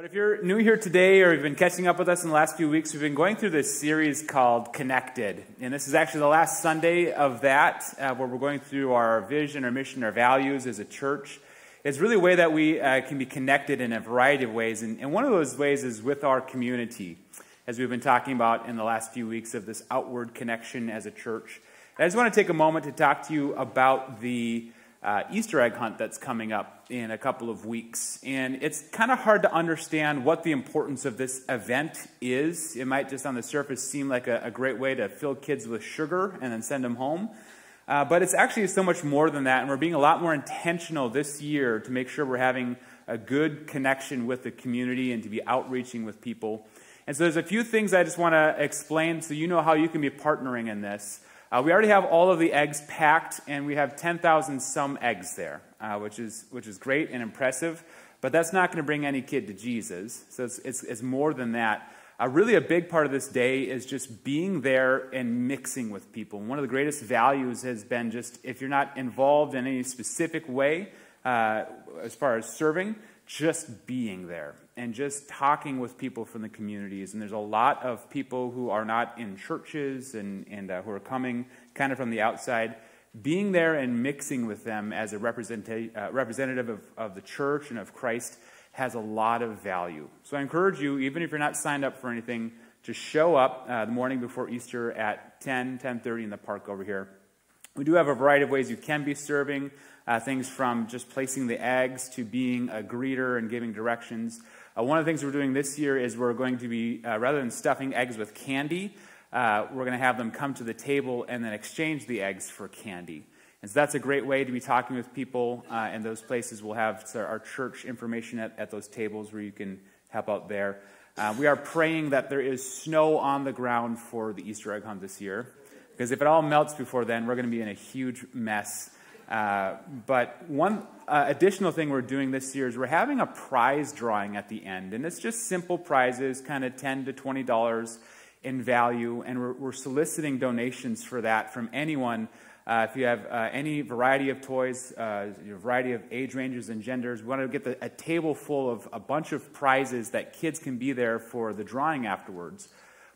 But if you're new here today or you've been catching up with us in the last few weeks, we've been going through this series called Connected. And this is actually the last Sunday of that, uh, where we're going through our vision, our mission, our values as a church. It's really a way that we uh, can be connected in a variety of ways. And, and one of those ways is with our community, as we've been talking about in the last few weeks of this outward connection as a church. And I just want to take a moment to talk to you about the uh, Easter egg hunt that's coming up in a couple of weeks. And it's kind of hard to understand what the importance of this event is. It might just on the surface seem like a, a great way to fill kids with sugar and then send them home. Uh, but it's actually so much more than that. And we're being a lot more intentional this year to make sure we're having a good connection with the community and to be outreaching with people. And so there's a few things I just want to explain so you know how you can be partnering in this. Uh, we already have all of the eggs packed, and we have 10,000 some eggs there, uh, which, is, which is great and impressive. But that's not going to bring any kid to Jesus. So it's, it's, it's more than that. Uh, really, a big part of this day is just being there and mixing with people. One of the greatest values has been just if you're not involved in any specific way uh, as far as serving, just being there and just talking with people from the communities. And there's a lot of people who are not in churches and, and uh, who are coming kind of from the outside. Being there and mixing with them as a representa- uh, representative of, of the church and of Christ has a lot of value. So I encourage you, even if you're not signed up for anything, to show up uh, the morning before Easter at 10, 10.30 in the park over here. We do have a variety of ways you can be serving uh, things from just placing the eggs to being a greeter and giving directions. Uh, one of the things we're doing this year is we're going to be, uh, rather than stuffing eggs with candy, uh, we're going to have them come to the table and then exchange the eggs for candy. And so that's a great way to be talking with people uh, in those places. We'll have our church information at, at those tables where you can help out there. Uh, we are praying that there is snow on the ground for the Easter egg hunt this year. Because if it all melts before then, we're going to be in a huge mess. Uh, but one uh, additional thing we're doing this year is we're having a prize drawing at the end, and it's just simple prizes, kind of ten to twenty dollars in value, and we're, we're, soliciting donations for that from anyone. Uh, if you have uh, any variety of toys, uh, a variety of age ranges and genders, we want to get the, a table full of a bunch of prizes that kids can be there for the drawing afterwards.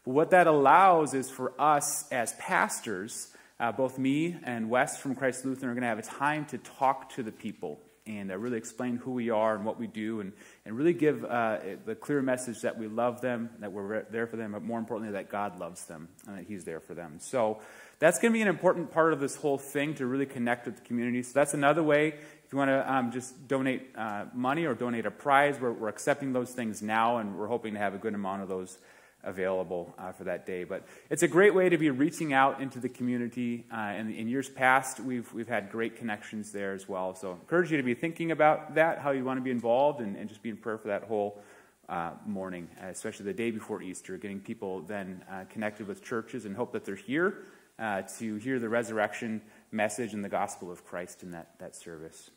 But what that allows is for us as pastors uh, both me and Wes from Christ Lutheran are going to have a time to talk to the people and uh, really explain who we are and what we do and, and really give uh, the clear message that we love them, that we're there for them, but more importantly, that God loves them and that He's there for them. So that's going to be an important part of this whole thing to really connect with the community. So that's another way. If you want to um, just donate uh, money or donate a prize, we're, we're accepting those things now, and we're hoping to have a good amount of those available uh, for that day. But it's a great way to be reaching out into the community. Uh, and in years past, we've, we've had great connections there as well. So I encourage you to be thinking about that, how you want to be involved, and, and just be in prayer for that whole uh, morning, especially the day before Easter, getting people then uh, connected with churches and hope that they're here uh, to hear the resurrection message and the gospel of Christ in that, that service.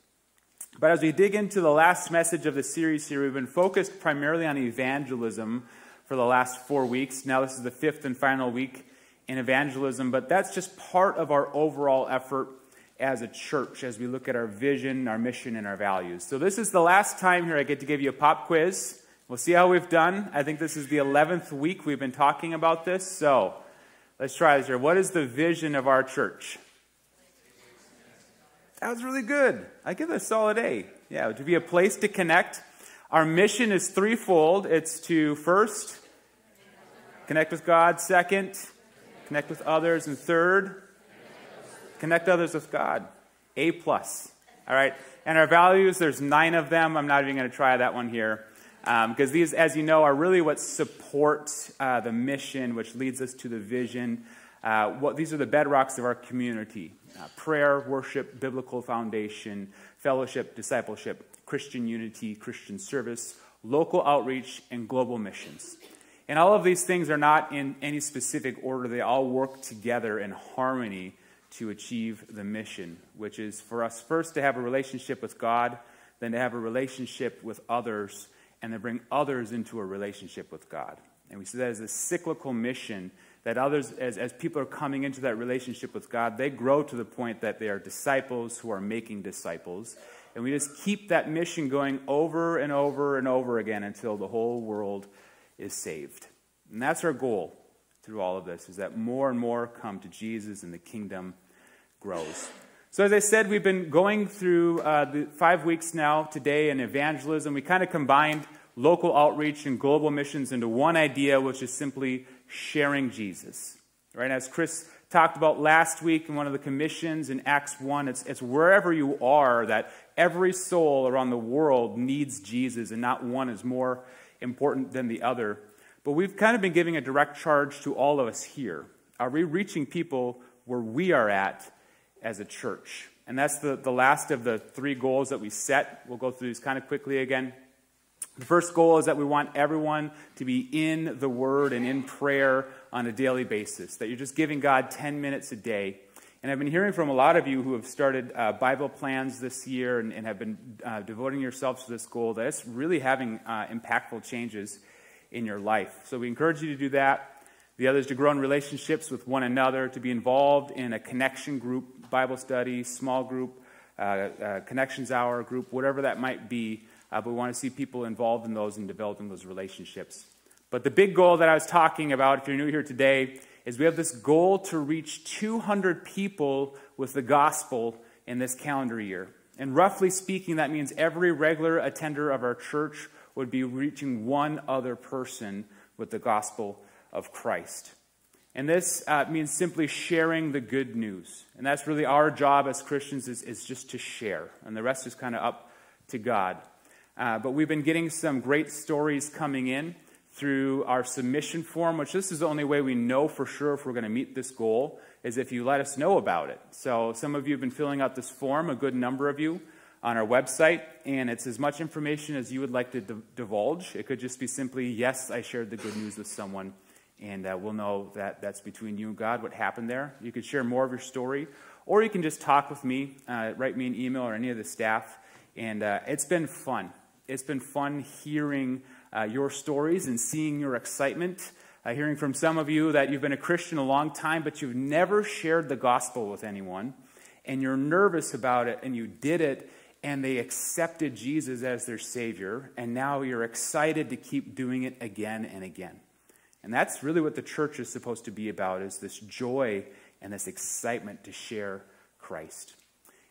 But as we dig into the last message of the series here, we've been focused primarily on evangelism for the last four weeks. Now, this is the fifth and final week in evangelism, but that's just part of our overall effort as a church as we look at our vision, our mission, and our values. So, this is the last time here I get to give you a pop quiz. We'll see how we've done. I think this is the 11th week we've been talking about this. So, let's try this here. What is the vision of our church? That was really good. I give it a solid A. Yeah, to be a place to connect our mission is threefold it's to first connect with God, second, connect with others, and third, connect others with God. A plus. All right. And our values, there's nine of them. I'm not even going to try that one here. Because um, these, as you know, are really what support uh, the mission, which leads us to the vision. Uh, what, these are the bedrocks of our community uh, prayer, worship, biblical foundation, fellowship, discipleship, Christian unity, Christian service, local outreach, and global missions. And all of these things are not in any specific order, they all work together in harmony to achieve the mission, which is for us first to have a relationship with God, then to have a relationship with others, and then bring others into a relationship with God. And we see that as a cyclical mission that others, as, as people are coming into that relationship with God, they grow to the point that they are disciples who are making disciples. And we just keep that mission going over and over and over again until the whole world is saved. And that's our goal through all of this, is that more and more come to Jesus and the kingdom grows. So, as I said, we've been going through uh, the five weeks now today in evangelism. We kind of combined local outreach and global missions into one idea, which is simply sharing Jesus. Right? As Chris talked about last week in one of the commissions in Acts 1, it's, it's wherever you are that every soul around the world needs Jesus, and not one is more important than the other. But we've kind of been giving a direct charge to all of us here. Are we reaching people where we are at as a church? And that's the, the last of the three goals that we set. We'll go through these kind of quickly again. The first goal is that we want everyone to be in the Word and in prayer on a daily basis, that you're just giving God 10 minutes a day. And I've been hearing from a lot of you who have started uh, Bible plans this year and, and have been uh, devoting yourselves to this goal that it's really having uh, impactful changes in your life. So we encourage you to do that. The other is to grow in relationships with one another, to be involved in a connection group, Bible study, small group, uh, uh, connections hour group, whatever that might be uh, but we want to see people involved in those and developing those relationships. But the big goal that I was talking about, if you're new here today, is we have this goal to reach 200 people with the gospel in this calendar year. And roughly speaking, that means every regular attender of our church would be reaching one other person with the gospel of Christ. And this uh, means simply sharing the good news. And that's really our job as Christians is, is just to share. And the rest is kind of up to God. Uh, but we've been getting some great stories coming in through our submission form, which this is the only way we know for sure if we're going to meet this goal, is if you let us know about it. So some of you have been filling out this form, a good number of you, on our website, and it's as much information as you would like to divulge. It could just be simply, yes, I shared the good news with someone, and uh, we'll know that that's between you and God, what happened there. You could share more of your story, or you can just talk with me, uh, write me an email or any of the staff, and uh, it's been fun. It's been fun hearing uh, your stories and seeing your excitement. Uh, hearing from some of you that you've been a Christian a long time, but you've never shared the gospel with anyone, and you're nervous about it, and you did it, and they accepted Jesus as their Savior, and now you're excited to keep doing it again and again. And that's really what the church is supposed to be about, is this joy and this excitement to share Christ.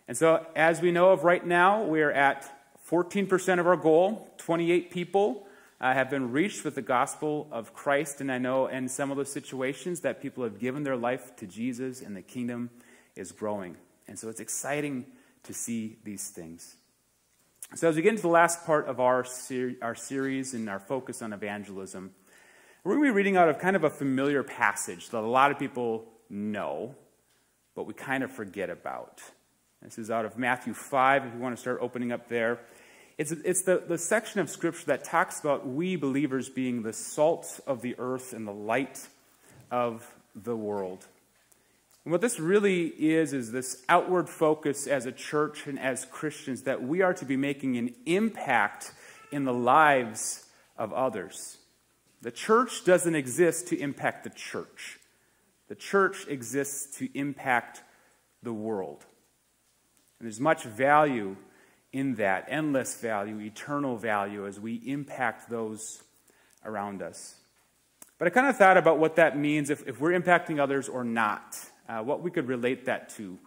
And so, as we know of right now, we're at 14% of our goal, 28 people, uh, have been reached with the gospel of Christ. And I know in some of those situations that people have given their life to Jesus and the kingdom is growing. And so it's exciting to see these things. So, as we get into the last part of our, ser- our series and our focus on evangelism, we're going to be reading out of kind of a familiar passage that a lot of people know, but we kind of forget about. This is out of Matthew 5, if you want to start opening up there. It's, it's the, the section of Scripture that talks about we believers being the salt of the earth and the light of the world. And what this really is, is this outward focus as a church and as Christians that we are to be making an impact in the lives of others. The church doesn't exist to impact the church, the church exists to impact the world. And there's much value in that endless value, eternal value, as we impact those around us. But I kind of thought about what that means if, if we're impacting others or not, uh, what we could relate that to.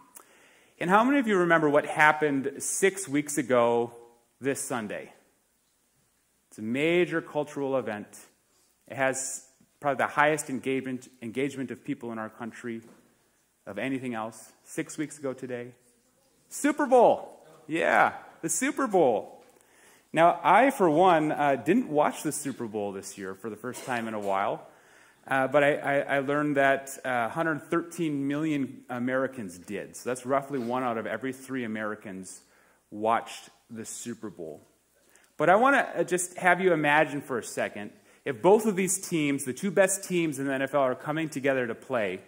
And how many of you remember what happened six weeks ago this Sunday? It's a major cultural event. It has probably the highest engagement, engagement of people in our country of anything else. Six weeks ago today. Super Bowl. Yeah the Super Bowl. Now, I, for one, uh, didn't watch the Super Bowl this year for the first time in a while, uh, but I, I, I, learned that uh, 113 million Americans did. So that's roughly one out of every three Americans watched the Super Bowl. But I want to uh, just have you imagine for a second if both of these teams, the two best teams in the NFL, are coming together to play,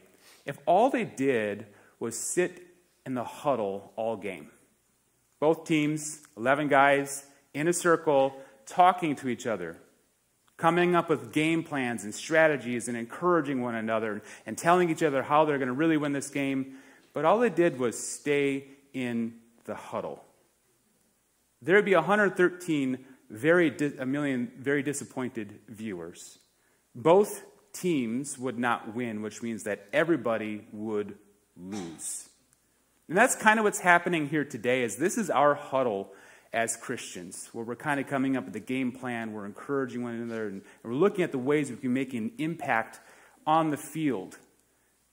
if all they did was sit in the huddle all game. Both teams, 11 guys, in a circle, talking to each other, coming up with game plans and strategies and encouraging one another and telling each other how they're going to really win this game. But all they did was stay in the huddle. there would be 113 very di- a million very disappointed viewers. Both teams would not win, which means that everybody would lose. And that's kind of what's happening here today is this is our huddle as Christians, where we're kind of coming up with a game plan, we're encouraging one another, and we're looking at the ways we can make an impact on the field.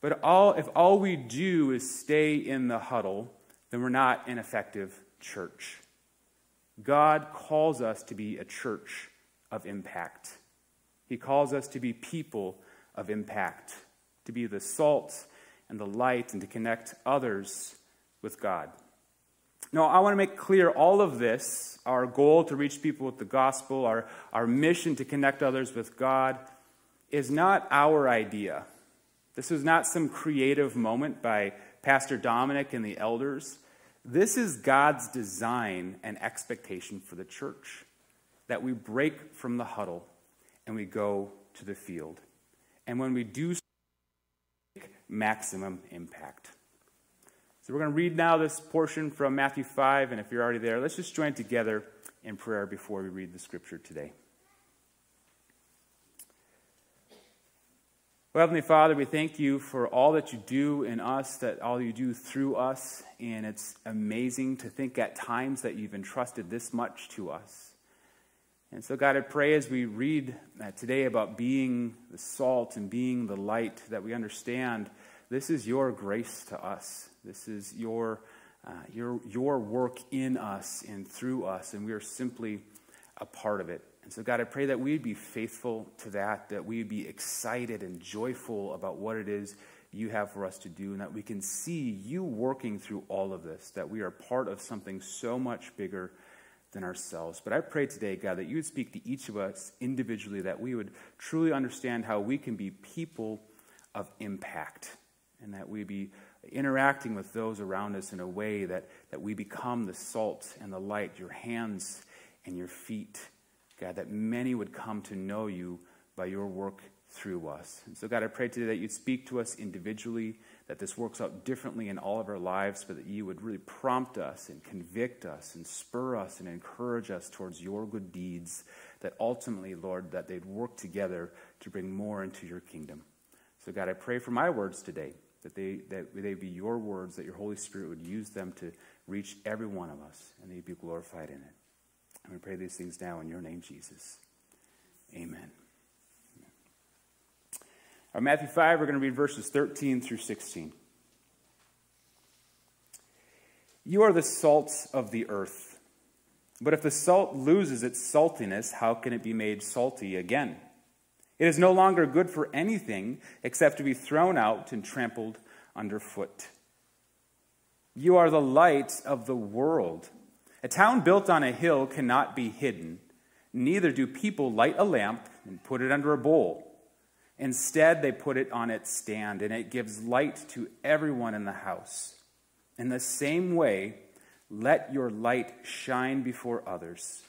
But all, if all we do is stay in the huddle, then we're not an effective church. God calls us to be a church of impact. He calls us to be people of impact, to be the salt and the light, and to connect others with God. Now, I want to make clear all of this our goal to reach people with the gospel, our, our mission to connect others with God is not our idea. This was not some creative moment by Pastor Dominic and the elders. This is God's design and expectation for the church that we break from the huddle and we go to the field. And when we do, maximum impact. So we're going to read now this portion from Matthew 5, and if you're already there, let's just join together in prayer before we read the scripture today. Well, Heavenly Father, we thank you for all that you do in us, that all you do through us, and it's amazing to think at times that you've entrusted this much to us. And so, God, I pray as we read uh, today about being the salt and being the light, that we understand this is your grace to us. This is your, uh, your, your work in us and through us, and we are simply a part of it. And so, God, I pray that we'd be faithful to that, that we'd be excited and joyful about what it is you have for us to do, and that we can see you working through all of this, that we are part of something so much bigger than ourselves. But I pray today, God, that you would speak to each of us individually, that we would truly understand how we can be people of impact, and that we be interacting with those around us in a way that, that we become the salt and the light, your hands and your feet, God, that many would come to know you by your work through us. And so, God, I pray today that you'd speak to us individually, that this works out differently in all of our lives, but that you would really prompt us and convict us and spur us and encourage us towards your good deeds, that ultimately, Lord, that they'd work together to bring more into your kingdom. So, God, I pray for my words today that they, that they be your words, that your Holy Spirit would use them to reach every one of us, and they'd be glorified in it. And we pray these things now in your name, Jesus. Amen. Matthew 5, we're going to read verses 13 through 16. You are the salt of the earth. But if the salt loses its saltiness, how can it be made salty again? It is no longer good for anything except to be thrown out and trampled underfoot. You are the light of the world. A town built on a hill cannot be hidden. Neither do people light a lamp and put it under a bowl. Instead, they put it on its stand, and it gives light to everyone in the house. In the same way, let your light shine before others,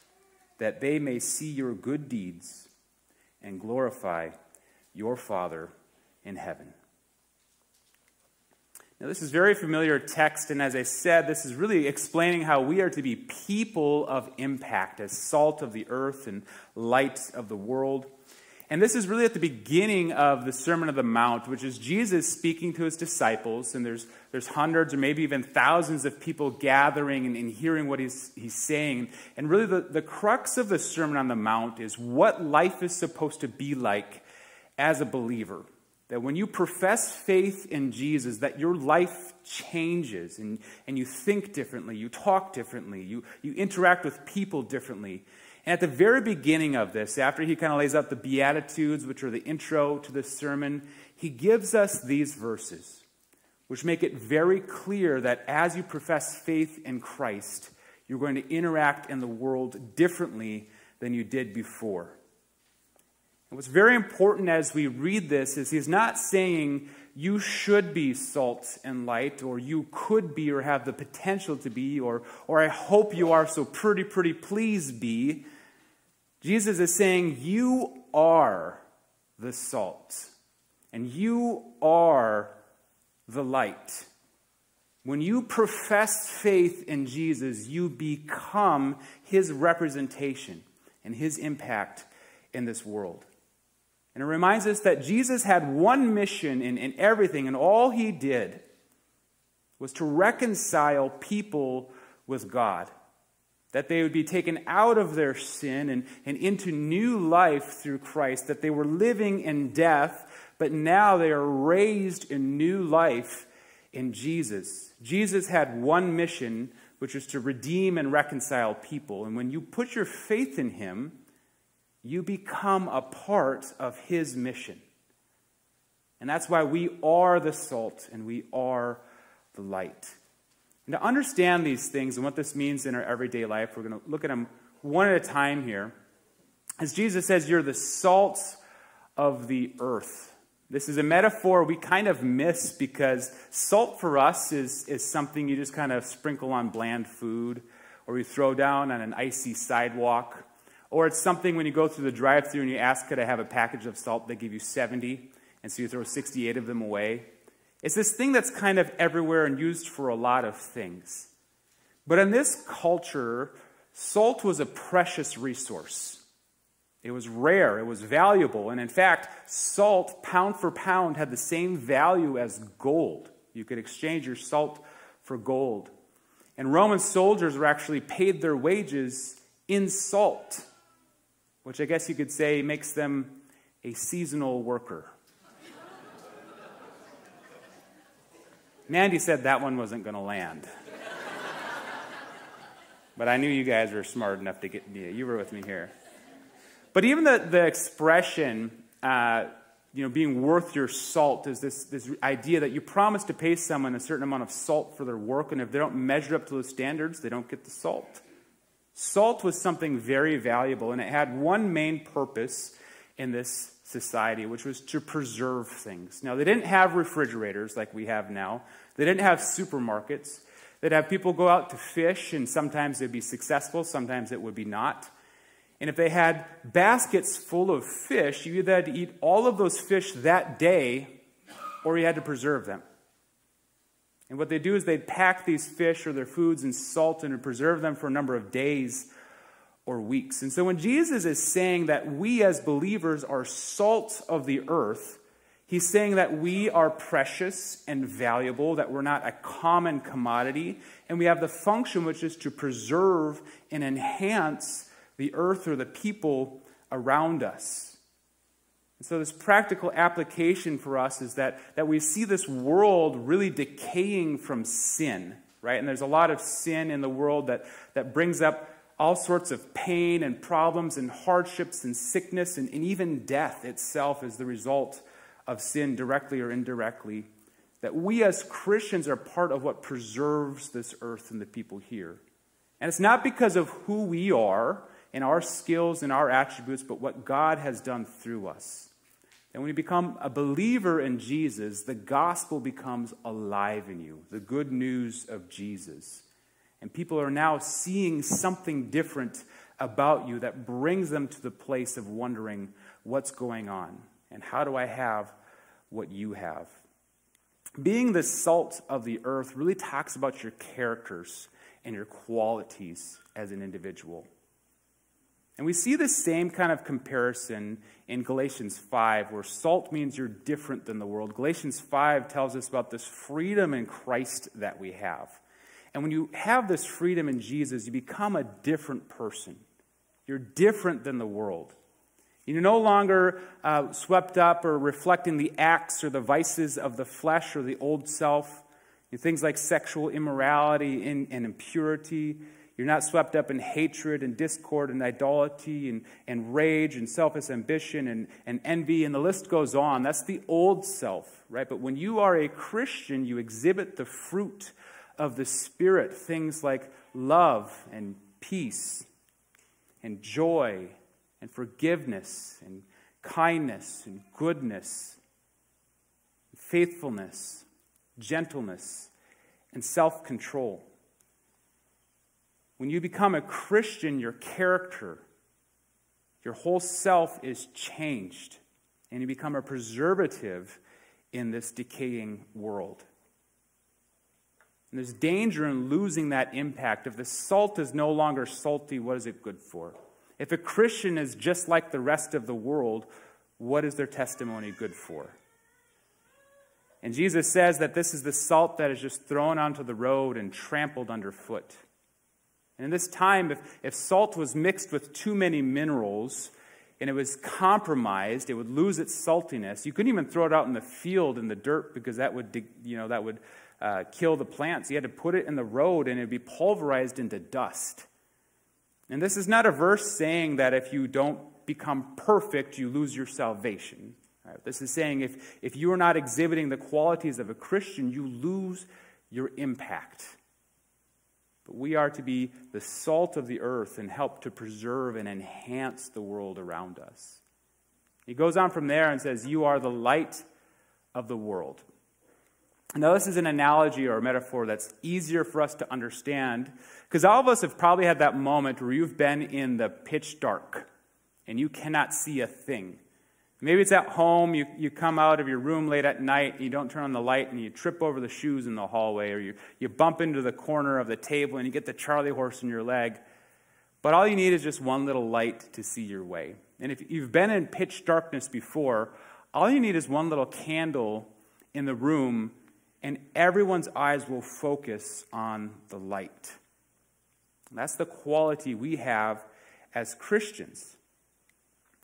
that they may see your good deeds and glorify your Father in heaven. Now, this is very familiar text, and as I said, this is really explaining how we are to be people of impact as salt of the earth and light of the world. And this is really at the beginning of the Sermon of the Mount, which is Jesus speaking to his disciples, and there's, there's hundreds or maybe even thousands of people gathering and, and hearing what he's, he's saying. And really, the, the crux of the Sermon on the Mount is what life is supposed to be like as a believer. That when you profess faith in Jesus, that your life changes and, and you think differently, you talk differently, you, you interact with people differently. And at the very beginning of this, after he kind of lays out the Beatitudes, which are the intro to the sermon, he gives us these verses, which make it very clear that as you profess faith in Christ, you're going to interact in the world differently than you did before. And what's very important as we read this is he's not saying you should be salt and light, or you could be, or have the potential to be, or, or I hope you are, so pretty, pretty, please be. Jesus is saying, You are the salt, and you are the light. When you profess faith in Jesus, you become his representation and his impact in this world. And it reminds us that Jesus had one mission in, in everything, and all he did was to reconcile people with God. That they would be taken out of their sin and, and into new life through Christ, that they were living in death, but now they are raised in new life in Jesus. Jesus had one mission, which was to redeem and reconcile people. And when you put your faith in him, you become a part of his mission. And that's why we are the salt and we are the light. And to understand these things and what this means in our everyday life, we're going to look at them one at a time here. As Jesus says, you're the salt of the earth. This is a metaphor we kind of miss because salt for us is, is something you just kind of sprinkle on bland food or you throw down on an icy sidewalk. Or it's something when you go through the drive through and you ask, could I have a package of salt? They give you 70, and so you throw 68 of them away. It's this thing that's kind of everywhere and used for a lot of things. But in this culture, salt was a precious resource. It was rare, it was valuable, and in fact, salt, pound for pound, had the same value as gold. You could exchange your salt for gold. And Roman soldiers were actually paid their wages in salt, which I guess you could say makes them a seasonal worker. Mandy said that one wasn't going to land. but I knew you guys were smart enough to get, yeah, you were with me here. But even the, the expression, uh, you know, being worth your salt is this, this idea that you promise to pay someone a certain amount of salt for their work, and if they don't measure up to those standards, they don't get the salt. Salt was something very valuable, and it had one main purpose in this society, which was to preserve things. Now, they didn't have refrigerators like we have now, they didn't have supermarkets. They'd have people go out to fish, and sometimes they'd be successful, sometimes it would be not. And if they had baskets full of fish, you either had to eat all of those fish that day or you had to preserve them. And what they do is they'd pack these fish or their foods in salt and preserve them for a number of days or weeks. And so when Jesus is saying that we as believers are salt of the earth, he's saying that we are precious and valuable, that we're not a common commodity, and we have the function which is to preserve and enhance the earth or the people around us. And so, this practical application for us is that, that we see this world really decaying from sin, right? And there's a lot of sin in the world that, that brings up all sorts of pain and problems and hardships and sickness and, and even death itself as the result of sin, directly or indirectly. That we as Christians are part of what preserves this earth and the people here. And it's not because of who we are and our skills and our attributes, but what God has done through us. And when you become a believer in Jesus, the gospel becomes alive in you, the good news of Jesus. And people are now seeing something different about you that brings them to the place of wondering what's going on and how do I have what you have. Being the salt of the earth really talks about your characters and your qualities as an individual. And we see the same kind of comparison in Galatians 5, where salt means you're different than the world. Galatians 5 tells us about this freedom in Christ that we have. And when you have this freedom in Jesus, you become a different person. You're different than the world. You're no longer uh, swept up or reflecting the acts or the vices of the flesh or the old self. Things like sexual immorality and, and impurity. You're not swept up in hatred and discord and idolatry and, and rage and selfish ambition and, and envy, and the list goes on. That's the old self, right? But when you are a Christian, you exhibit the fruit of the Spirit, things like love and peace and joy and forgiveness and kindness and goodness, faithfulness, gentleness, and self control. When you become a Christian, your character, your whole self is changed, and you become a preservative in this decaying world. And there's danger in losing that impact. If the salt is no longer salty, what is it good for? If a Christian is just like the rest of the world, what is their testimony good for? And Jesus says that this is the salt that is just thrown onto the road and trampled underfoot. And in this time, if, if salt was mixed with too many minerals and it was compromised, it would lose its saltiness. You couldn't even throw it out in the field in the dirt because that would, you know, that would uh, kill the plants. You had to put it in the road and it would be pulverized into dust. And this is not a verse saying that if you don't become perfect, you lose your salvation. Right? This is saying if, if you are not exhibiting the qualities of a Christian, you lose your impact. But we are to be the salt of the earth and help to preserve and enhance the world around us. He goes on from there and says, You are the light of the world. Now, this is an analogy or a metaphor that's easier for us to understand because all of us have probably had that moment where you've been in the pitch dark and you cannot see a thing. Maybe it's at home, you, you come out of your room late at night, and you don't turn on the light, and you trip over the shoes in the hallway, or you, you bump into the corner of the table and you get the Charlie horse in your leg. But all you need is just one little light to see your way. And if you've been in pitch darkness before, all you need is one little candle in the room, and everyone's eyes will focus on the light. That's the quality we have as Christians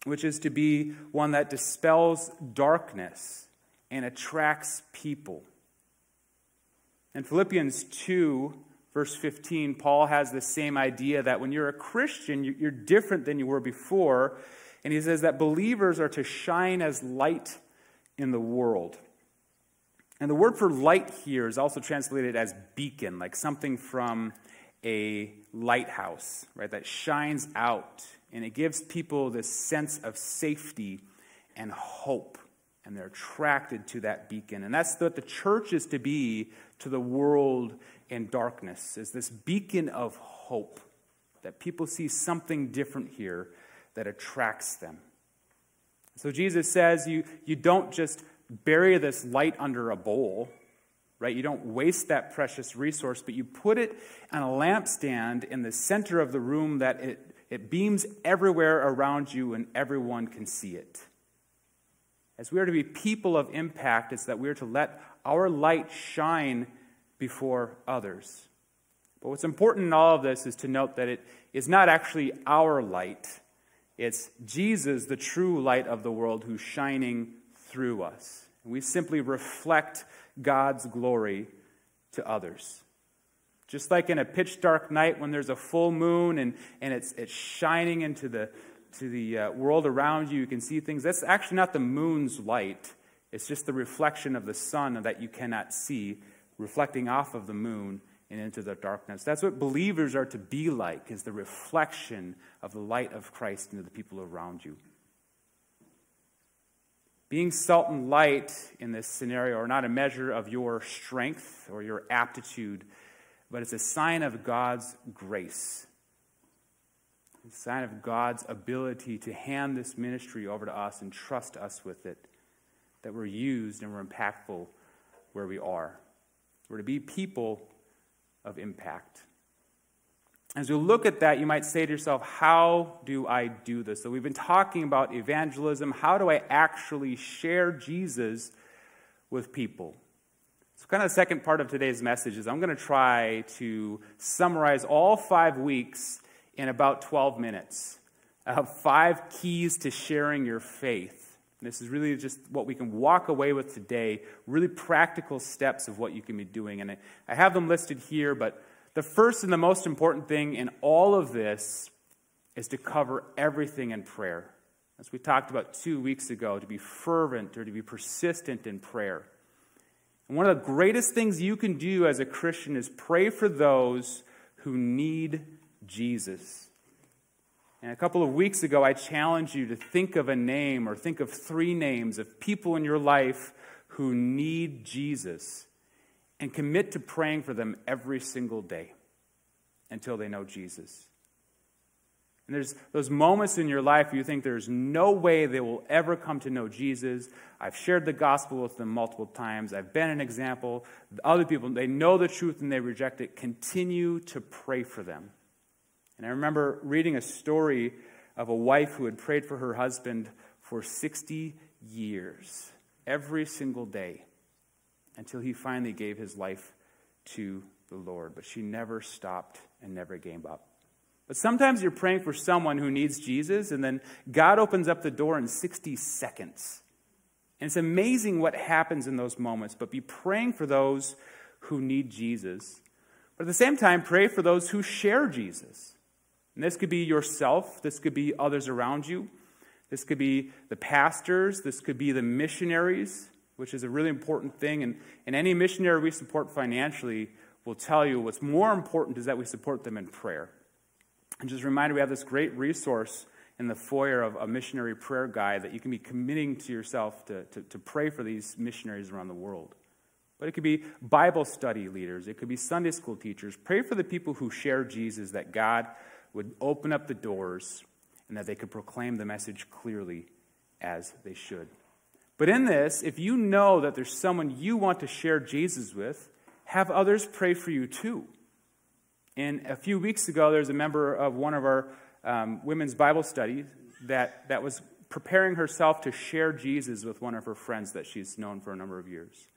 which is to be one that dispels darkness and attracts people. In Philippians 2, verse 15, Paul has the same idea that when you're a Christian, you're different than you were before. And he says that believers are to shine as light in the world. And the word for light here is also translated as beacon, like something from a lighthouse, right, that shines out and it gives people this sense of safety and hope. And they're attracted to that beacon. And that's what the church is to be to the world in darkness, is this beacon of hope. That people see something different here that attracts them. So Jesus says you, you don't just bury this light under a bowl, right? You don't waste that precious resource, but you put it on a lampstand in the center of the room that it it beams everywhere around you, and everyone can see it. As we are to be people of impact, it's that we are to let our light shine before others. But what's important in all of this is to note that it is not actually our light, it's Jesus, the true light of the world, who's shining through us. We simply reflect God's glory to others. Just like in a pitch dark night when there's a full moon and, and it's, it's shining into the, to the uh, world around you, you can see things. That's actually not the moon's light, it's just the reflection of the sun that you cannot see, reflecting off of the moon and into the darkness. That's what believers are to be like, is the reflection of the light of Christ into the people around you. Being salt and light in this scenario are not a measure of your strength or your aptitude but it's a sign of God's grace. a sign of God's ability to hand this ministry over to us and trust us with it, that we're used and we're impactful where we are. We're to be people of impact. As you look at that, you might say to yourself, How do I do this? So, we've been talking about evangelism. How do I actually share Jesus with people? So, kind of the second part of today's message is I'm going to try to summarize all five weeks in about 12 minutes. I have five keys to sharing your faith. This is really just what we can walk away with today, really practical steps of what you can be doing. And I have them listed here, but the first and the most important thing in all of this is to cover everything in prayer. As we talked about two weeks ago, to be fervent or to be persistent in prayer. And one of the greatest things you can do as a Christian is pray for those who need Jesus. And a couple of weeks ago, I challenged you to think of a name or think of three names of people in your life who need Jesus and commit to praying for them every single day until they know Jesus. And there's those moments in your life where you think there's no way they will ever come to know Jesus. I've shared the gospel with them multiple times. I've been an example. Other people, they know the truth and they reject it. Continue to pray for them. And I remember reading a story of a wife who had prayed for her husband for 60 years, every single day, until he finally gave his life to the Lord. But she never stopped and never gave up. But sometimes you're praying for someone who needs Jesus, and then God opens up the door in 60 seconds. And it's amazing what happens in those moments. But be praying for those who need Jesus. But at the same time, pray for those who share Jesus. And this could be yourself, this could be others around you, this could be the pastors, this could be the missionaries, which is a really important thing. And, and any missionary we support financially will tell you what's more important is that we support them in prayer. And just a reminder, we have this great resource in the foyer of a missionary prayer guide that you can be committing to yourself to, to, to, pray for these missionaries around the world. But it could be Bible study leaders, it could be Sunday school teachers. Pray for the people who share Jesus, that God would open up the doors and that they could proclaim the message clearly as they should. But in this, if you know that there's someone you want to share Jesus with, have others pray for you too. And a few weeks ago, there was a member of one of our um, women's Bible studies that, that was preparing herself to share Jesus with one of her friends that she's known for a number of years.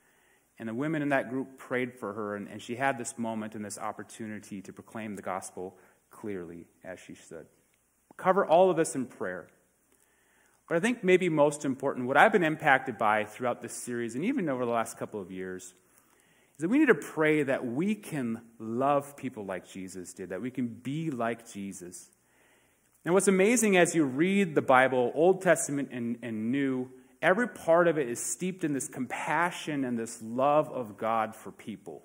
And the women in that group prayed for her, and, and she had this moment and this opportunity to proclaim the gospel clearly as she stood. Cover all of this in prayer. But I think maybe most important, what I've been impacted by throughout this series, and even over the last couple of years, is that we need to pray that we can love people like Jesus did, that we can be like Jesus. And what's amazing as you read the Bible, Old Testament and, and New, every part of it is steeped in this compassion and this love of God for people.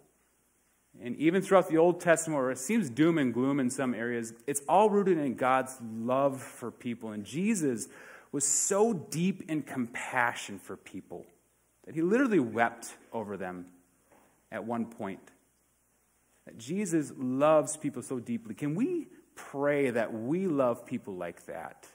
And even throughout the Old Testament, where it seems doom and gloom in some areas, it's all rooted in God's love for people. And Jesus was so deep in compassion for people that he literally wept over them at one point. That Jesus loves people so deeply. Can we pray that we love people like that?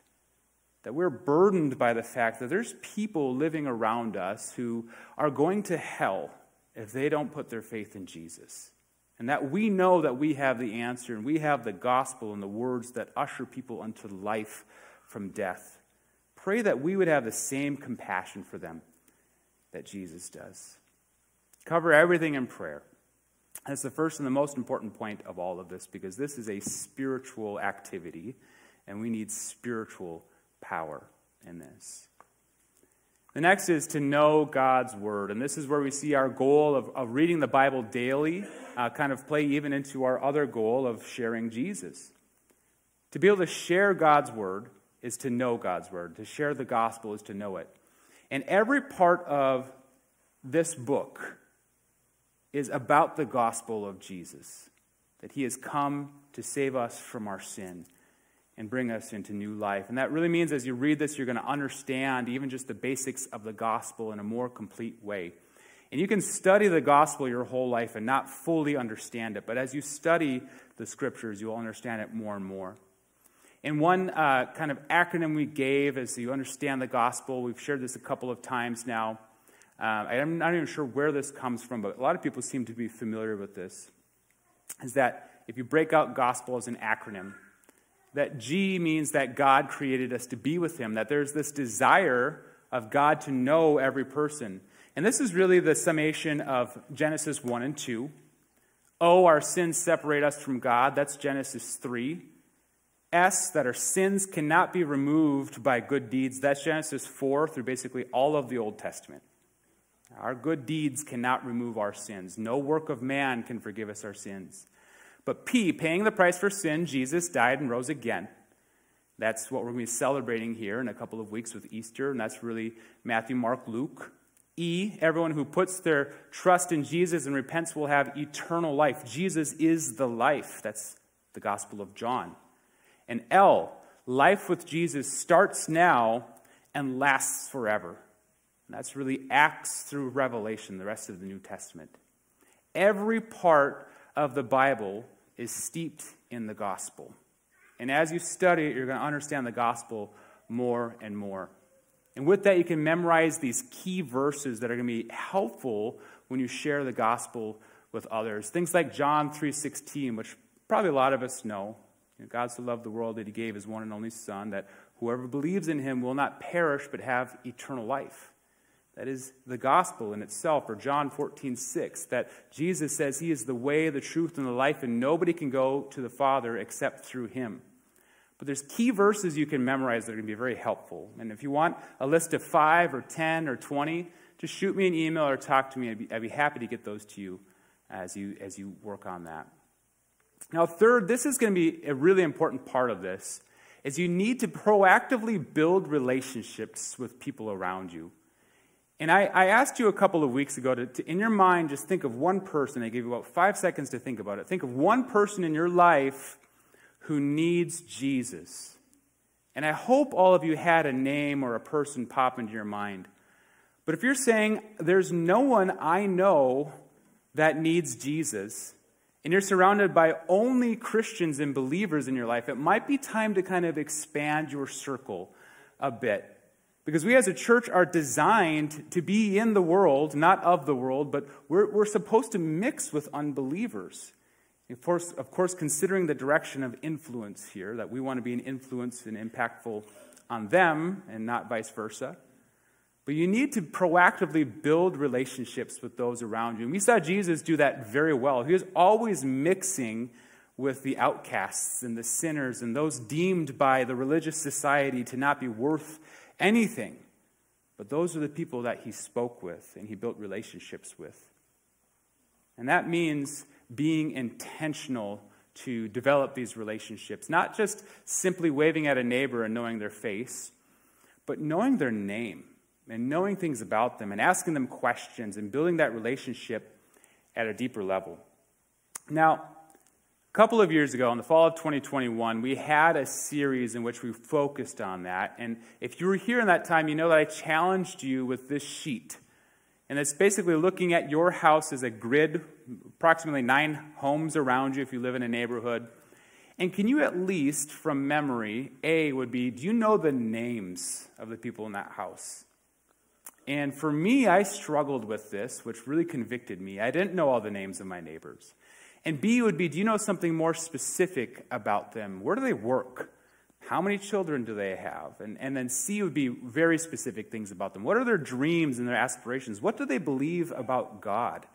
That we're burdened by the fact that there's people living around us who are going to hell if they don't put their faith in Jesus. And that we know that we have the answer and we have the gospel and the words that usher people unto life from death. Pray that we would have the same compassion for them that Jesus does. Cover everything in prayer. That's the first and the most important point of all of this because this is a spiritual activity and we need spiritual power in this. The next is to know God's Word. And this is where we see our goal of, of reading the Bible daily uh, kind of play even into our other goal of sharing Jesus. To be able to share God's Word is to know God's Word. To share the gospel is to know it. And every part of this book is about the gospel of Jesus, that he has come to save us from our sin and bring us into new life. And that really means as you read this, you're going to understand even just the basics of the gospel in a more complete way. And you can study the gospel your whole life and not fully understand it, but as you study the scriptures, you'll understand it more and more. And one uh, kind of acronym we gave as you understand the gospel, we've shared this a couple of times now, um, I'm not even sure where this comes from, but a lot of people seem to be familiar with this. Is that if you break out gospel as an acronym, that G means that God created us to be with Him, that there's this desire of God to know every person. And this is really the summation of Genesis 1 and 2. O, our sins separate us from God. That's Genesis 3. S, that our sins cannot be removed by good deeds. That's Genesis 4 through basically all of the Old Testament. Our good deeds cannot remove our sins. No work of man can forgive us our sins. But P, paying the price for sin, Jesus died and rose again. That's what we're going to be celebrating here in a couple of weeks with Easter, and that's really Matthew, Mark, Luke. E, everyone who puts their trust in Jesus and repents will have eternal life. Jesus is the life. That's the Gospel of John. And L, life with Jesus starts now and lasts forever. And that's really Acts through Revelation, the rest of the New Testament. Every part of the Bible is steeped in the gospel. And as you study it, you're going to understand the gospel more and more. And with that, you can memorize these key verses that are going to be helpful when you share the gospel with others. Things like John 3:16, which probably a lot of us know. You know. God so loved the world that he gave his one and only son that whoever believes in him will not perish but have eternal life. That is the gospel in itself, or John 14, 6, that Jesus says he is the way, the truth, and the life, and nobody can go to the Father except through him. But there's key verses you can memorize that are going to be very helpful. And if you want a list of five or 10 or 20, just shoot me an email or talk to me. I'd be, I'd be happy to get those to you as you, as you work on that. Now, third, this is going to be a really important part of this, is you need to proactively build relationships with people around you. And I, I, asked you a couple of weeks ago to, to, in your mind, just think of one person. I gave you about five seconds to think about it. Think of one person in your life who needs Jesus. And I hope all of you had a name or a person pop into your mind. But if you're saying, there's no one I know that needs Jesus, and you're surrounded by only Christians and believers in your life, it might be time to kind of expand your circle a bit because we as a church are designed to be in the world, not of the world, but we're, we're supposed to mix with unbelievers. Of course, of course, considering the direction of influence here, that we want to be an influence and impactful on them and not vice versa. But you need to proactively build relationships with those around you. And we saw Jesus do that very well. He was always mixing with the outcasts and the sinners and those deemed by the religious society to not be worth anything. But those are the people that he spoke with and he built relationships with. And that means being intentional to develop these relationships, not just simply waving at a neighbor and knowing their face, but knowing their name and knowing things about them and asking them questions and building that relationship at a deeper level. Now, couple of years ago, in the fall of 2021, we had a series in which we focused on that. And if you were here in that time, you know that I challenged you with this sheet. And it's basically looking at your house as a grid, approximately nine homes around you if you live in a neighborhood. And can you at least, from memory, A would be do you know the names of the people in that house? And for me, I struggled with this, which really convicted me. I didn't know all the names of my neighbors. And B would be do you know something more specific about them? Where do they work? How many children do they have? And, and then C would be very specific things about them. What are their dreams and their aspirations? What do they believe about God?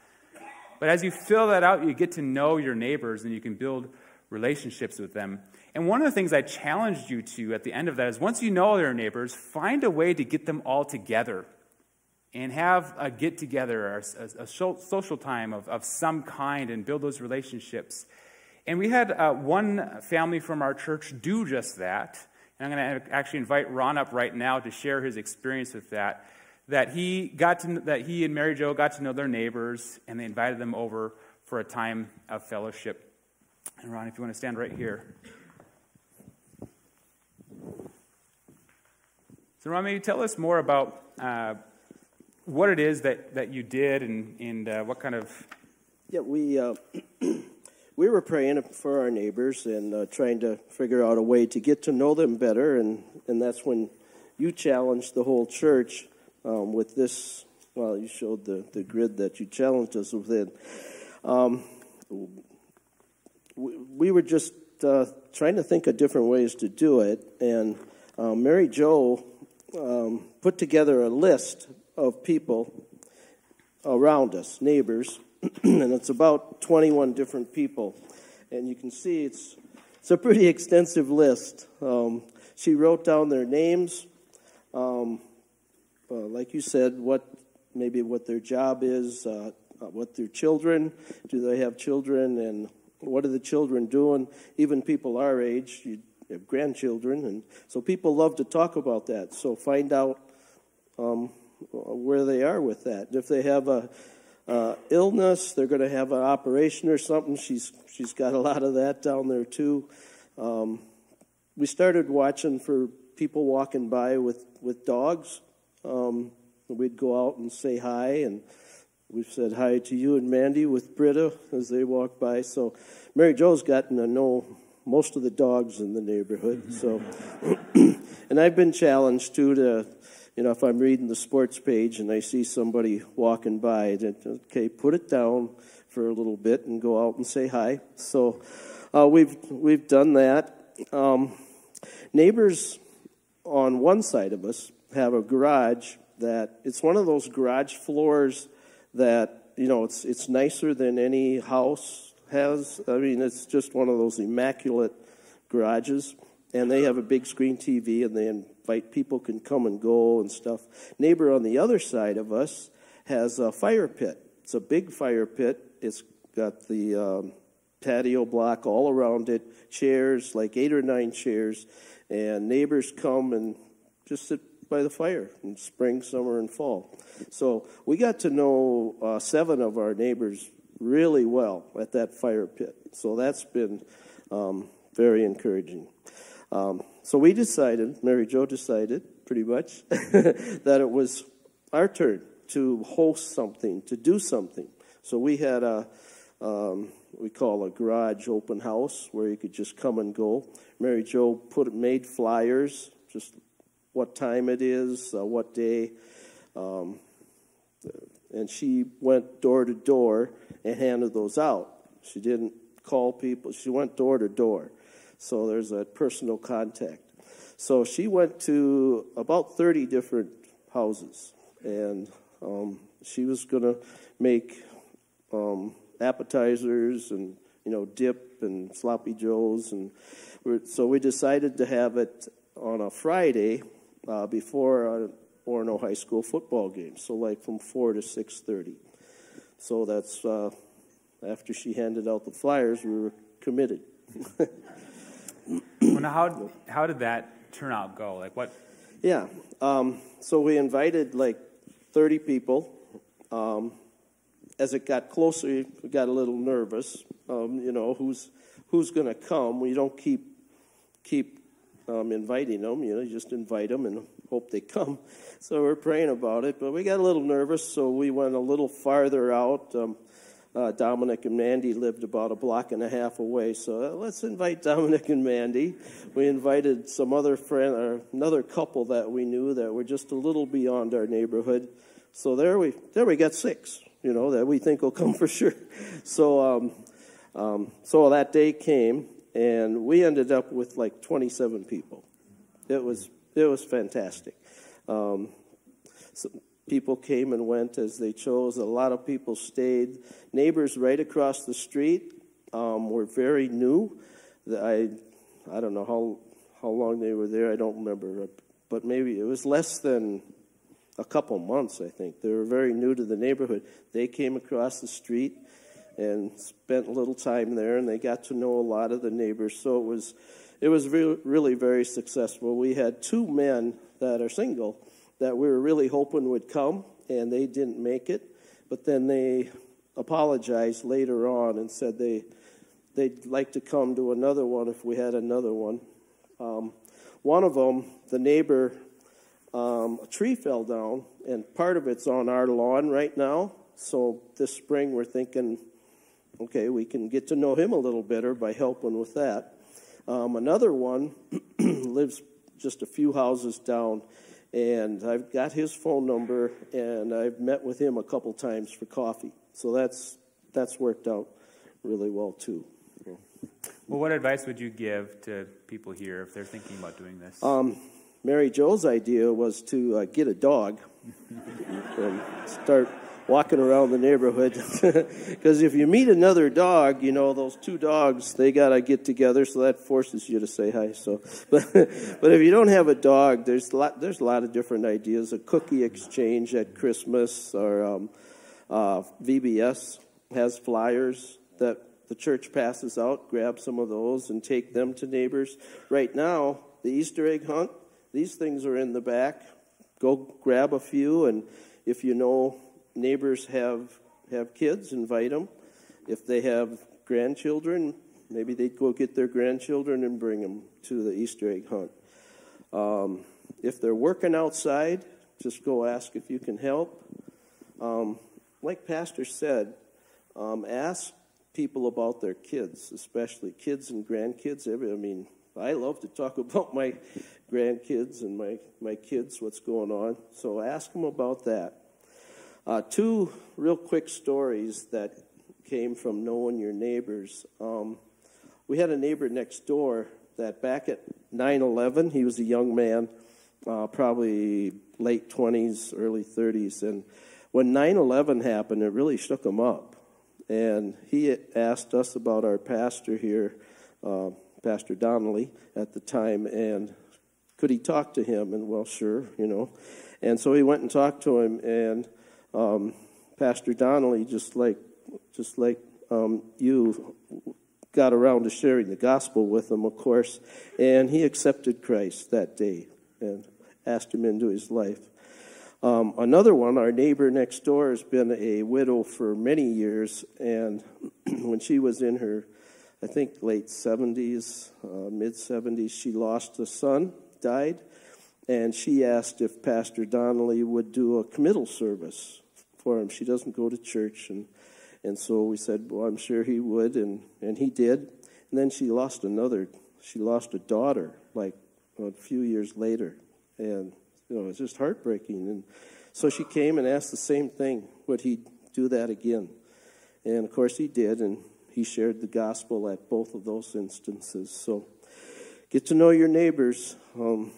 But as you fill that out, you get to know your neighbors and you can build relationships with them. And one of the things I challenged you to at the end of that is once you know your neighbors, find a way to get them all together and have a get together, a, a, social time of, of some kind, and build those relationships. And we had uh, one family from our church do just that. And I'm going to actually invite Ron up right now to share his experience with that. That he got to, that he and Mary Jo got to know their neighbors, and they invited them over for a time of fellowship. And Ron, if you want to stand right here. So, Ron, maybe you tell us more about uh, what it is that, that you did and, and uh, what kind of. Yeah, we, uh, we were praying for our neighbors and uh, trying to figure out a way to get to know them better. And, and that's when you challenged the whole church um, with this. Well, you showed the, the grid that you challenged us with. Um, we, we were just uh, trying to think of different ways to do it. And uh, Mary Jo um, put together a list of people around us, neighbors, and it's about 21 different people. And you can see it's, it's a pretty extensive list. Um, she wrote down their names, um, uh, like you said, what maybe what their job is, uh, uh, what their children, do they have children, and what are the children doing? Even people our age, you have grandchildren, and so people love to talk about that. So find out um, where they are with that. If they have a uh, illness, they're going to have an operation or something. She's she's got a lot of that down there too. Um, we started watching for people walking by with with dogs. Um, we'd go out and say hi, and we've said hi to you and Mandy with Britta as they walk by. So Mary Jo's gotten to know most of the dogs in the neighborhood. So, and I've been challenged too to, you know, if I'm reading the sports page and I see somebody walking by, that okay, put it down for a little bit and go out and say hi. So, uh, we've we've done that. Um, neighbors on one side of us have a garage that it's one of those garage floors that you know it's it's nicer than any house has. I mean, it's just one of those immaculate garages, and they have a big screen TV, and they invite people can come and go and stuff. Neighbor on the other side of us has a fire pit. It's a big fire pit. It's got the um, patio block all around it, chairs, like eight or nine chairs, and neighbors come and just sit by the fire in spring, summer, and fall. So we got to know uh, seven of our neighbors really well at that fire pit. So that's been um, very encouraging. Um, so we decided, Mary Jo decided pretty much, that it was our turn to host something, to do something. So we had a, um, we call a garage open house where you could just come and go. Mary Jo put made flyers, just what time it is, uh, what day, um, and she went door to door and handed those out. She didn't call people, she went door to door. So there's a personal contact. So she went to about 30 different houses, and um, she was going to make um, appetizers and you know dip and sloppy joes, and so we decided to have it on a Friday uh, before Orono High School football game. So like from four to six thirty. So that's uh, after she handed out the flyers, we were committed. now how how did that turnout go? Like what? Yeah. Um, so we invited like thirty people. Um, as it got closer, we got a little nervous. Um, you know, who's who's going to come? We don't keep keep um, inviting them. You know, you just invite them and hope they come. So we're praying about it, but we got a little nervous, so we went a little farther out. Uh, Dominic and Mandy lived about a block and a half away, so uh, let's invite Dominic and Mandy. We invited some other friend, or another couple that we knew that were just a little beyond our neighborhood. So there we there we got six, you know, that we think will come for sure. So um, um, so that day came, and we ended up with like 27 people. It was it was fantastic. Um, so people came and went as they chose. A lot of people stayed. Neighbors right across the street um, were very new. I I don't know how how long they were there. I don't remember, but maybe it was less than a couple months. I think they were very new to the neighborhood. They came across the street and spent a little time there, and they got to know a lot of the neighbors. So it was it was re- really very successful. We had two men that are single that we were really hoping would come, and they didn't make it. But then they apologized later on and said they they'd like to come to another one if we had another one. Um, one of them, the neighbor, um, a tree fell down, and part of it's on our lawn right now. So this spring, we're thinking, okay, we can get to know him a little better by helping with that. Um, another one lives just a few houses down, and I've got his phone number, and I've met with him a couple times for coffee. So that's that's worked out really well too. Well, what advice would you give to people here if they're thinking about doing this? Um, Mary Jo's idea was to uh, get a dog and start walking around the neighborhood. Because if you meet another dog, you know, those two dogs, they got to get together, so that forces you to say hi. So, but, but if you don't have a dog, there's a lot, there's a lot of different ideas. A cookie exchange at Christmas, or um, uh, VBS has flyers that the church passes out. Grab some of those and take them to neighbors. Right now, the Easter egg hunt, these things are in the back. Go grab a few, and if you know neighbors have have kids, invite them. If they have grandchildren, maybe they'd go get their grandchildren and bring them to the Easter egg hunt. Um, if they're working outside, just go ask if you can help. Um, like Pastor said, um, ask people about their kids, especially kids and grandkids. I mean, I love to talk about my grandkids and my, my kids, what's going on. So ask them about that. Uh, two real quick stories that came from knowing your neighbors. Um, we had a neighbor next door that back at 9 11, he was a young man, uh, probably late 20s, early 30s. And when 9 11 happened, it really shook him up. And he asked us about our pastor here, uh, Pastor Donnelly, at the time, and could he talk to him? And well, sure, you know. And so he went and talked to him, and um, Pastor Donnelly, just like just like um, you got around to sharing the gospel with him, of course, and he accepted Christ that day and asked him into his life. Um, another one, our neighbor next door has been a widow for many years, and when she was in her, I think, late 70s, uh, mid 70s, she lost a son, died, and she asked if Pastor Donnelly would do a committal service for him. She doesn't go to church, and and so we said, well, I'm sure he would, and, and he did. And then she lost another, she lost a daughter, like a few years later. And, you know, it's just heartbreaking. And so she came and asked the same thing would he do that again? And of course he did, and he shared the gospel at both of those instances. So get to know your neighbors. Um,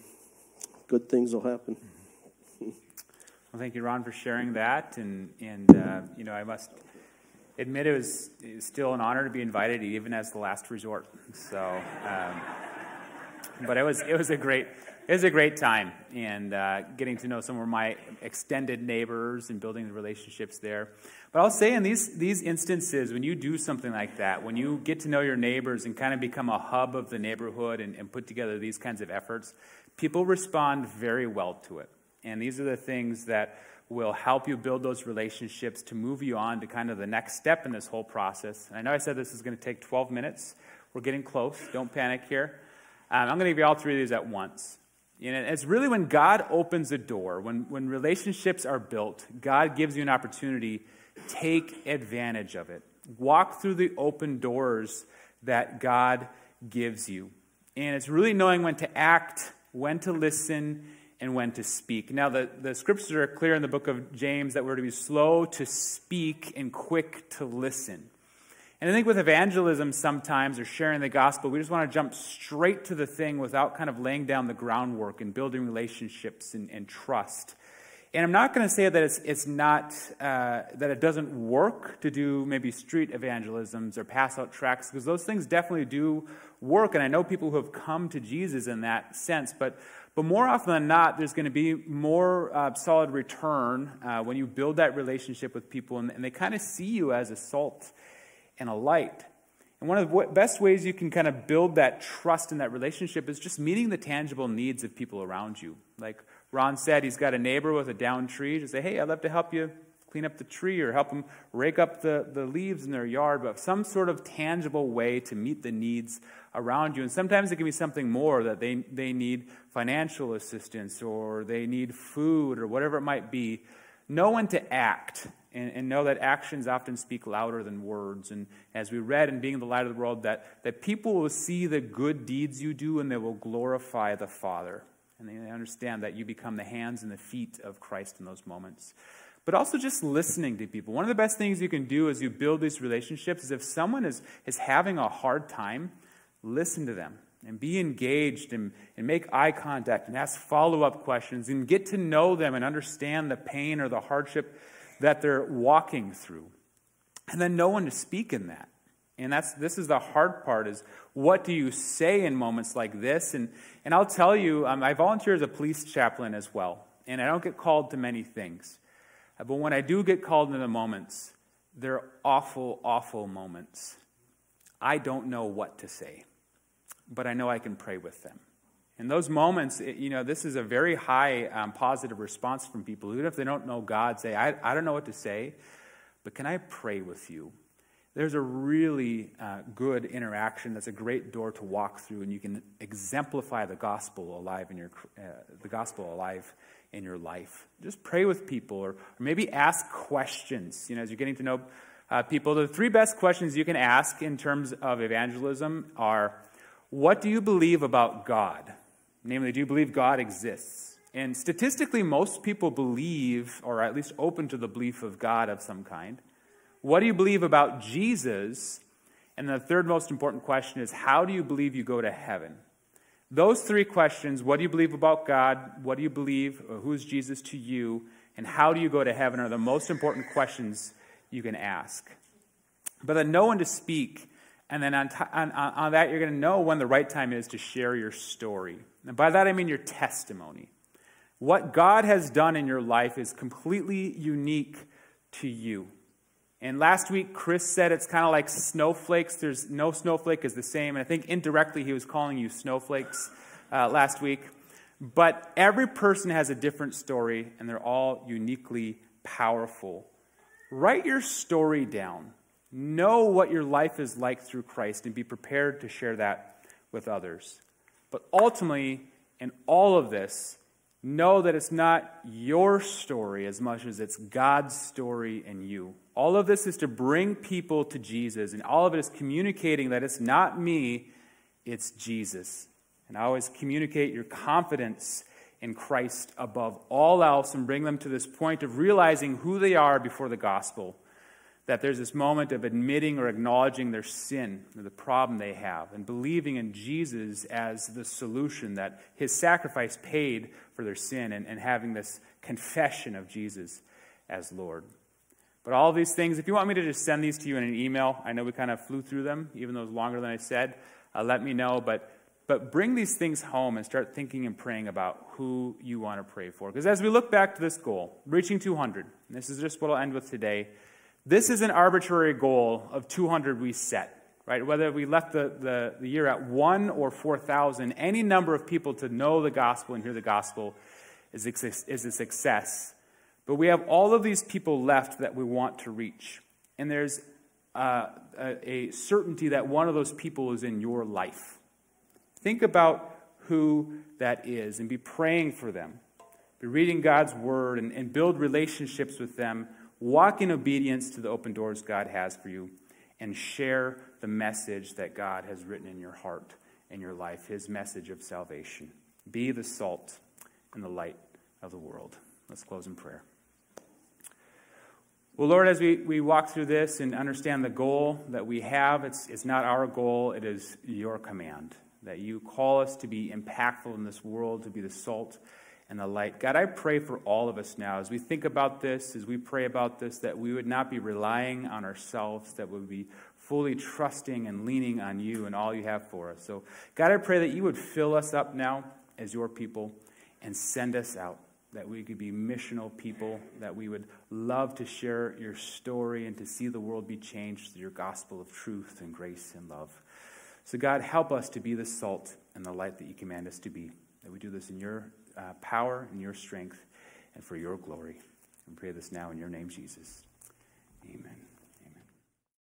good things will happen. Well, thank you, Ron, for sharing that. And, and uh, you know, I must admit it was, it was, still an honor to be invited, even as the last resort. So, um, but it was it was a great it was a great time, and uh, getting to know some of my extended neighbors and building the relationships there. But I'll say in these these instances, when you do something like that, when you get to know your neighbors and kind of become a hub of the neighborhood and, and put together these kinds of efforts, people respond very well to it. And these are the things that will help you build those relationships to move you on to kind of the next step in this whole process. And I know I said this is going to take 12 minutes. We're getting close. Don't panic here. Um, I'm going to give you all three of these at once. You know, it's really when God opens a door, when, when relationships are built, God gives you an opportunity. Take advantage of it. Walk through the open doors that God gives you. And it's really knowing when to act, when to listen, and when to speak. Now, the, the scriptures are clear in the book of James that we're to be slow to speak and quick to listen. And I think with evangelism sometimes, or sharing the gospel, we just want to jump straight to the thing without kind of laying down the groundwork and building relationships and, and trust. And I'm not going to say that it's, it's not, uh, that it doesn't work to do maybe street evangelisms or pass out tracts, because those things definitely do work. And I know people who have come to Jesus in that sense. But but more often than not, there's going to be more uh, solid return uh, when you build that relationship with people and, and they kind of see you as a salt and a light. And one of the best ways you can kind of build that trust in that relationship is just meeting the tangible needs of people around you. Like Ron said, he's got a neighbor with a down tree. To say, hey, I'd love to help you clean up the tree or help them rake up the, the leaves in their yard, but some sort of tangible way to meet the needs around you. And sometimes it can be something more that they, they need financial assistance or they need food or whatever it might be. Know when to act and, and know that actions often speak louder than words. And as we read in Being the Light of the World, that, that people will see the good deeds you do and they will glorify the Father. And they understand that you become the hands and the feet of Christ in those moments but also just listening to people. One of the best things you can do as you build these relationships is if someone is, is having a hard time, listen to them and be engaged and, and make eye contact and ask follow up questions and get to know them and understand the pain or the hardship that they're walking through. And then know when to speak in that. And that's this is the hard part is what do you say in moments like this? And and I'll tell you, um, I volunteer as a police chaplain as well, and I don't get called to many things. But when I do get called into the moments, they're awful, awful moments. I don't know what to say, but I know I can pray with them. In those moments, it, you know, this is a very high um, positive response from people. Even if they don't know God, say, I, I don't know what to say, but can I pray with you? There's a really uh, good interaction that's a great door to walk through, and you can exemplify the gospel alive in your, uh, the gospel alive in your life. Just pray with people or, or maybe ask questions. You know, as you're getting to know uh, people. The three best questions you can ask in terms of evangelism are What do you believe about God? Namely, do you believe God exists? And statistically, most people believe, or at least open to the belief of God of some kind. What do you believe about Jesus? And the third most important question is How do you believe you go to heaven? Those three questions what do you believe about God? What do you believe? Or Who is Jesus to you? And how do you go to heaven are the most important questions you can ask. But then know when to speak. And then on, t- on, on that, you're going to know when the right time is to share your story. And by that, I mean your testimony. What God has done in your life is completely unique to you. And last week, Chris said it's kind of like snowflakes. There's no snowflake is the same. And I think indirectly, he was calling you snowflakes uh, last week. But every person has a different story, and they're all uniquely powerful. Write your story down. Know what your life is like through Christ, and be prepared to share that with others. But ultimately, in all of this, know that it's not your story as much as it's God's story in you. All of this is to bring people to Jesus, and all of it is communicating that it's not me, it's Jesus. And I always communicate your confidence in Christ above all else and bring them to this point of realizing who they are before the gospel. That there's this moment of admitting or acknowledging their sin the problem they have and believing in Jesus as the solution, that his sacrifice paid for their sin, and, and having this confession of Jesus as Lord. But all these things, if you want me to just send these to you in an email, I know we kind of flew through them, even though it was longer than I said, uh, let me know. But, but bring these things home and start thinking and praying about who you want to pray for. Because as we look back to this goal, reaching 200, this is just what I'll end with today, this is an arbitrary goal of 200 we set, right? Whether we left the, the, the year at 1 or 4,000, any number of people to know the gospel and hear the gospel is, is a success. But we have all of these people left that we want to reach. And there's uh, a, a certainty that one of those people is in your life. Think about who that is and be praying for them. Be reading God's word and, and build relationships with them. Walk in obedience to the open doors God has for you and share the message that God has written in your heart and your life, his message of salvation. Be the salt and the light of the world. Let's close in prayer. Well, Lord, as we, we walk through this and understand the goal that we have, it's, it's not our goal, it is your command. That you call us to be impactful in this world, to be the salt and the light. God, I pray for all of us now as we think about this, as we pray about this, that we would not be relying on ourselves, that we would be fully trusting and leaning on you and all you have for us. So, God, I pray that you would fill us up now as your people and send us out that we could be missional people, that we would love to share your story and to see the world be changed through your gospel of truth and grace and love. So, God, help us to be the salt and the light that you command us to be, that we do this in your uh, power and your strength and for your glory. We pray this now in your name, Jesus. Amen.